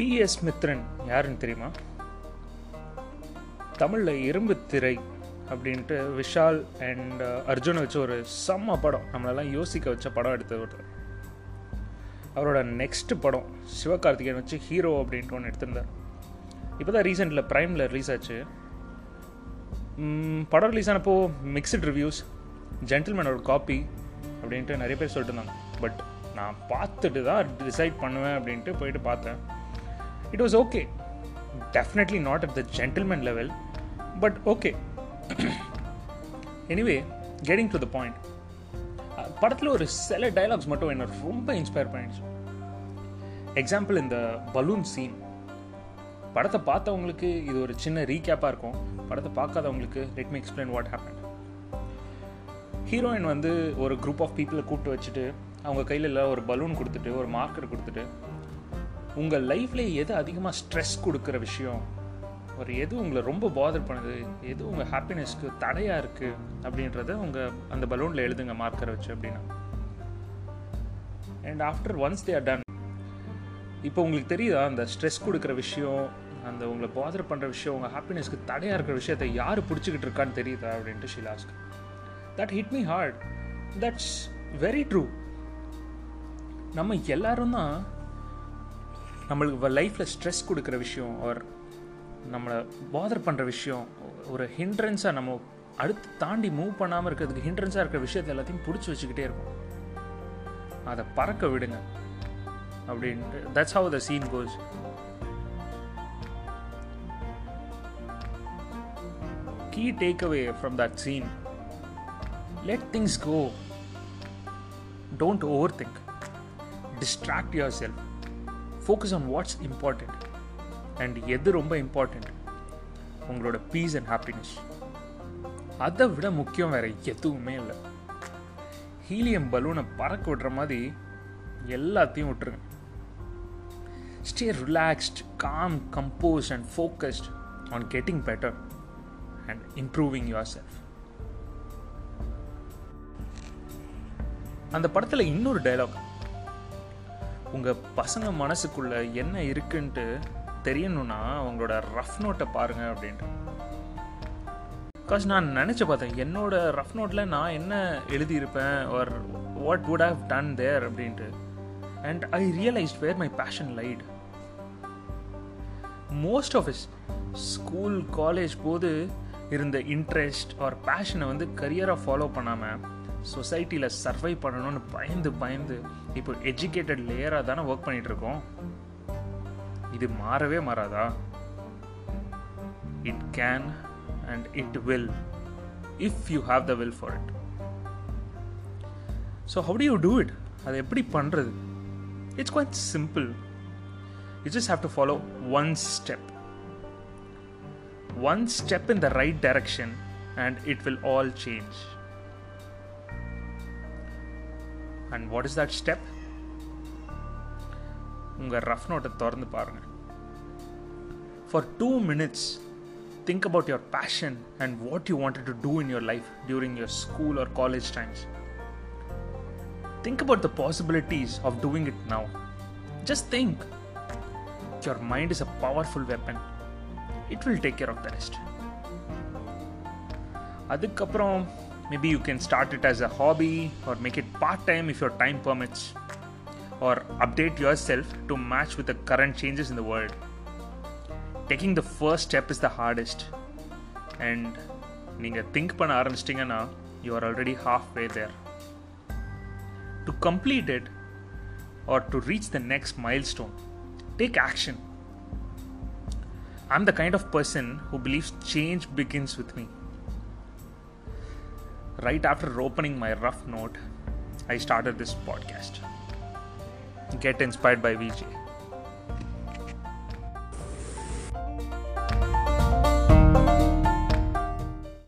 PS Mithran யாருன்னு தெரியுமா? தமிழில் இரும்பு திரை அப்படின்ட்டு விஷால் அண்ட் uh, அர்ஜுனை வச்சு ஒரு செம்ம படம். நம்மளெல்லாம் யோசிக்க வச்ச படம் எடுத்தது ஒருத்தர். அவரோட நெக்ஸ்ட் படம் சிவகார்த்திகேயன் வச்சு ஹீரோ அப்படின்ட்டு ஒன்று எடுத்திருந்தார். இப்போ தான் ரீசெண்டில் ப்ரைமில் ரிலீஸ் ஆச்சு படம் ரிலீஸ் ஆனப்போ மிக்சட் ரிவ்யூஸ் ஜென்டில்மேனோட காப்பி அப்படின்ட்டு நிறைய பேர் சொல்லிட்டு இருந்தாங்க. பட் நான் பார்த்துட்டு தான் டிசைட் பண்ணுவேன் அப்படின்ட்டு போயிட்டு பார்த்தேன். It was okay definitely not at the Gentleman level but okay anyway getting to the point படத்தில் ஒரு சில டைலாக்ஸ் மட்டும் என்ன ரொம்ப இன்ஸ்பயர் பண்ணிடுச்சு. எக்ஸாம்பிள் இந்த பலூன் சீன் படத்தை பார்த்தவங்களுக்கு இது ஒரு சின்ன ரீகேப்பாக இருக்கும். படத்தை பார்க்காதவங்களுக்கு let me explain what happen heroine வந்து ஒரு குரூப் ஆஃப் பீப்புளை கூப்பிட்டு வச்சுட்டு அவங்க கையில் இல்லை ஒரு பலூன் கொடுத்துட்டு ஒரு மார்க்கர் கொடுத்துட்டு உங்கள் லைஃப்லேயே எது அதிகமாக ஸ்ட்ரெஸ் கொடுக்குற விஷயம்? ஒரு எது உங்களை ரொம்ப பாதர் பண்ணுது? எது உங்கள் ஹாப்பினஸ்க்கு தடையாக இருக்குது அப்படின்றத உங்கள் அந்த பலூனில் எழுதுங்க மார்க்கரை வச்சு அப்படின்னா. And after once they are done இப்போ உங்களுக்கு தெரியுதா? அந்த ஸ்ட்ரெஸ் கொடுக்குற விஷயம் அந்த உங்களை பாதர் பண்ணுற விஷயம் உங்கள் ஹாப்பினஸ்க்கு தடையாக இருக்கிற விஷயத்தை யார் பிடிச்சிக்கிட்டு இருக்கான்னு தெரியுதா? அப்படின்ட்டு ஷிலாஸ்க் that hit me hard that's very true நம்ம எல்லாரும் தான் நம்மளுக்கு லைஃப்பில் ஸ்ட்ரெஸ் கொடுக்குற விஷயம் ஒரு நம்மளை பாதர் பண்ணுற விஷயம் ஒரு ஹிண்ட்ரன்ஸாக நம்ம அடுத்து தாண்டி மூவ் பண்ணாமல் இருக்கிறதுக்கு ஹிண்ட்ரன்ஸாக இருக்கிற விஷயத்தை எல்லாத்தையும் பிடிச்சி வச்சுக்கிட்டே இருக்கும் அதை பறக்க விடுங்க. அப்படின்ட்டு that's how the scene goes key takeaway from that scene let things go don't overthink distract yourself focus on what's important and எது ரொம்ப இம்பார்ட்டண்ட் உங்களோட பீஸ் அண்ட் ஹாப்பினஸ் அதை விட முக்கியம் வேறு எதுவுமே இல்லை. ஹீலியம் பலூனை பறக்க விடுற மாதிரி எல்லாத்தையும் விட்டுருங்க. Stay relaxed calm compose and focused on getting better and improving yourself அந்த படத்தில் இன்னொரு டைலாக் உங்கள் பசங்க மனசுக்குள்ளே என்ன இருக்குன்ட்டு தெரியணும்னா அவங்களோட ரஃப் நோட்டை பாருங்க அப்படின்ட்டு. பிகாஸ் நான் நினச்சி பார்த்தேன் என்னோட ரஃப் நோட்டில் நான் என்ன எழுதியிருப்பேன்? Or what would have done there அப்படின்ட்டு. And I realise where my passion lied most of is school college போது இருந்த இன்ட்ரெஸ்ட் ஆர் பேஷனை வந்து கரியராக ஃபாலோ பண்ணாமல் சொசைட்டியில் சர்வை பண்ணணும்னு பயந்து பயந்து இப்போ எஜுகேட்டட் லேயராக தானே ஒர்க் பண்ணிட்டு இருக்கோம் இது மாறவே மாறாதா? It can and it will if you have the will for it so how to you do it அதை எப்படி பண்ணுறது it's quite simple you just have to follow one step one step in the right direction and it will all change and what is that step உங்கள் rough நோட்டை திறந்து பாருங்கள் for two minutes think about your passion and what you wanted to do in your life during your school or college times think about the possibilities of doing it now just think your mind is a powerful weapon it will take care of the rest அதுக்கப்புறம் Maybe you can start it as a hobby or make it part time if your time permits or update yourself to match with the current changes in the world. Taking the first step is the hardest. And நீங்கள் think பண்ண ஆரம்பிச்சிட்டிங்கன்னா you are already halfway there to complete it or to reach the next milestone take action I'm the kind of person who believes change begins with me right after opening my rough note, I started this podcast. Get inspired by VJ.